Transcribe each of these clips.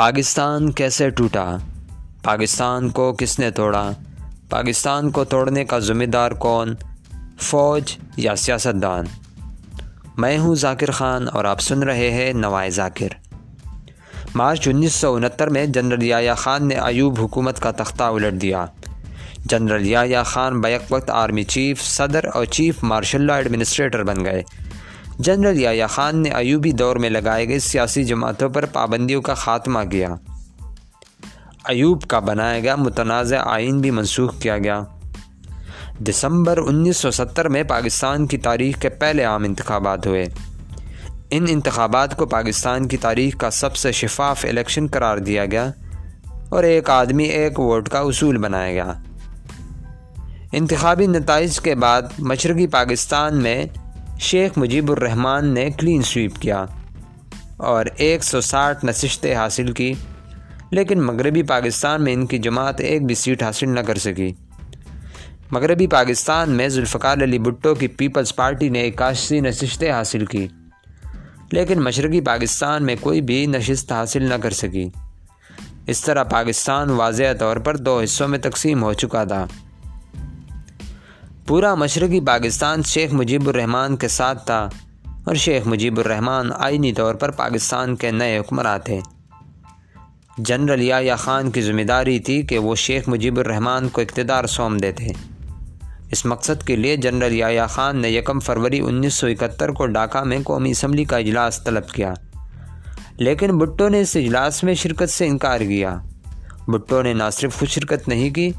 پاکستان کیسے ٹوٹا؟ پاکستان کو کس نے توڑا؟ پاکستان کو توڑنے کا ذمہ دار کون؟ فوج یا سیاستدان؟ میں ہوں ذاکر خان اور آپ سن رہے ہیں نوائے ذاکر۔ مارچ انیس سو انہتر میں جنرل یا خان نے ایوب حکومت کا تختہ الٹ دیا۔ جنرل یا خان بیک وقت آرمی چیف، صدر اور چیف مارشل لا ایڈمنسٹریٹر بن گئے۔ جنرل یا خان نے ایوبی دور میں لگائے گئے سیاسی جماعتوں پر پابندیوں کا خاتمہ کیا۔ ایوب کا بنایا گیا متنازع آئین بھی منسوخ کیا گیا۔ دسمبر انیس سو ستر میں پاکستان کی تاریخ کے پہلے عام انتخابات ہوئے۔ ان انتخابات کو پاکستان کی تاریخ کا سب سے شفاف الیکشن قرار دیا گیا اور ایک آدمی ایک ووٹ کا اصول بنایا گیا۔ انتخابی نتائج کے بعد مشرقی پاکستان میں شیخ مجیب الرحمان نے کلین سویپ کیا اور ایک سو ساٹھ نشستیں حاصل کی، لیکن مغربی پاکستان میں ان کی جماعت ایک بھی سیٹ حاصل نہ کر سکی۔ مغربی پاکستان میں ذوالفقار علی بھٹو کی پیپلز پارٹی نے اکاسی نشستیں حاصل کی، لیکن مشرقی پاکستان میں کوئی بھی نشست حاصل نہ کر سکی۔ اس طرح پاکستان واضح طور پر دو حصوں میں تقسیم ہو چکا تھا۔ پورا مشرقی پاکستان شیخ مجیب الرحمان کے ساتھ تھا اور شیخ مجیب الرحمان آئینی طور پر پاکستان کے نئے حکمراں تھے۔ جنرل یا خان کی ذمہ داری تھی کہ وہ شیخ مجیب الرحمان کو اقتدار سونم دیتے۔ اس مقصد کے لیے جنرل یا خان نے یکم فروری انیس سو اکہتر کو ڈھاکہ میں قومی اسمبلی کا اجلاس طلب کیا۔ لیکن بھٹو نے اس اجلاس میں شرکت سے انکار کیا۔ بھٹو نے نہ صرف خود شرکت نہیں کی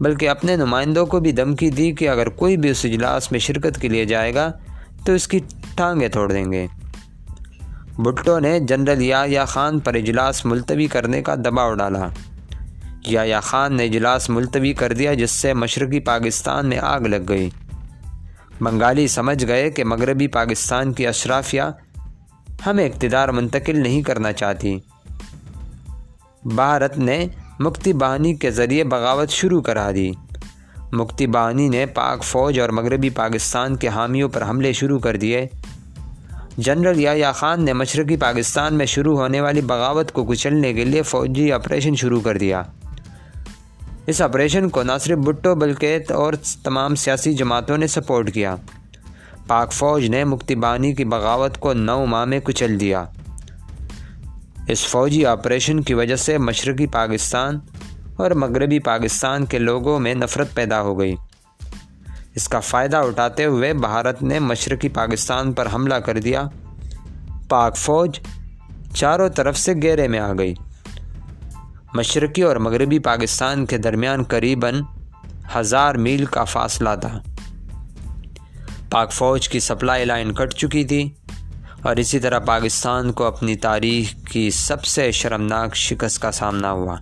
بلکہ اپنے نمائندوں کو بھی دھمکی دی کہ اگر کوئی بھی اس اجلاس میں شرکت کے لیے جائے گا، تو اس کی ٹانگیں توڑ دیں گے۔ بھٹو نے جنرل یا یا خان پر اجلاس ملتوی کرنے کا دباؤ ڈالا۔ یا یا خان نے اجلاس ملتوی کر دیا، جس سے مشرقی پاکستان میں آگ لگ گئی۔ بنگالی سمجھ گئے کہ مغربی پاکستان کی اشرافیہ ہمیں اقتدار منتقل نہیں کرنا چاہتی۔ بھارت نے مکتی بانی کے ذریعے بغاوت شروع کرا دی۔ مکتی بانی نے پاک فوج اور مغربی پاکستان کے حامیوں پر حملے شروع کر دیے۔ جنرل یا خان نے مشرقی پاکستان میں شروع ہونے والی بغاوت کو کچلنے کے لیے فوجی آپریشن شروع کر دیا۔ اس آپریشن کو نہ صرف بھٹو بلکہ اور تمام سیاسی جماعتوں نے سپورٹ کیا۔ پاک فوج نے مکتی بانی کی بغاوت کو نو ماہ میں کچل دیا۔ اس فوجی آپریشن کی وجہ سے مشرقی پاکستان اور مغربی پاکستان کے لوگوں میں نفرت پیدا ہو گئی۔ اس کا فائدہ اٹھاتے ہوئے بھارت نے مشرقی پاکستان پر حملہ کر دیا۔ پاک فوج چاروں طرف سے گہرے میں آ گئی۔ مشرقی اور مغربی پاکستان کے درمیان قریباً ہزار میل کا فاصلہ تھا۔ پاک فوج کی سپلائی لائن کٹ چکی تھی۔ اور اسی طرح پاکستان کو اپنی تاریخ کی سب سے شرمناک شکست کا سامنا ہوا۔